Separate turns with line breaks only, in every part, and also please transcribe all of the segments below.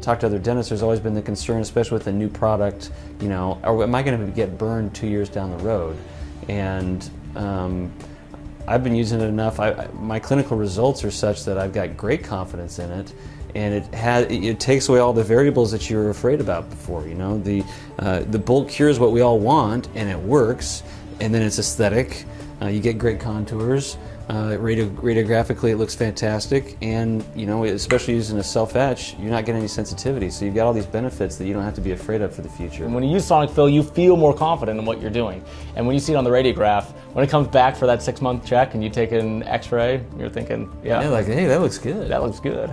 Talk to other dentists, there's always been the concern, especially with a new product, you know, or am I going to get burned two years down the road? And um, I've been using it enough. I, my clinical results are such that I've got great confidence in it, and it has it takes away all the variables that you were afraid about before. You know, the uh, the bulk cure is what we all want, and it works, and then it's aesthetic. Uh, you get great contours. Uh, radio, radiographically, it looks fantastic, and you know, especially using a self etch, you're not getting any sensitivity, so you've got all these benefits that you don't have to be afraid of for the future.
And when you use SonicFill, you feel more confident in what you're doing. And when you see it on the radiograph, when it comes back for that six month check and you take an X-ray, you're thinking, yeah,
yeah, like, hey, that looks good.
That looks good.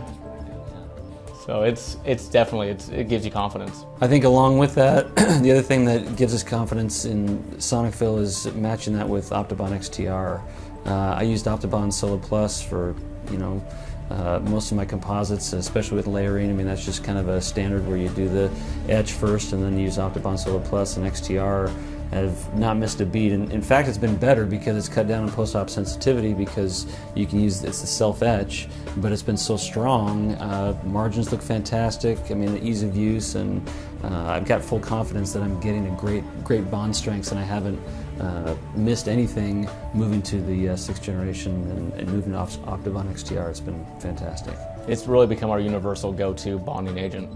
So it's it's definitely it's, it gives you confidence.
I think along with that, the other thing that gives us confidence in SonicFill is matching that with Optibond XTR. Uh, I used Optibond Solo Plus for you know uh, most of my composites, especially with layering. I mean that's just kind of a standard where you do the etch first and then use Optibond Solo Plus and XTR have not missed a beat. And in fact, it's been better because it's cut down on post-op sensitivity because you can use it's the self-etch, but it's been so strong. Uh, margins look fantastic. I mean, the ease of use, and uh, I've got full confidence that I'm getting a great, great bond strengths, and I haven't uh, missed anything moving to the uh, sixth generation and, and moving to Optibond XTR. It's been fantastic.
It's really become our universal go-to bonding agent.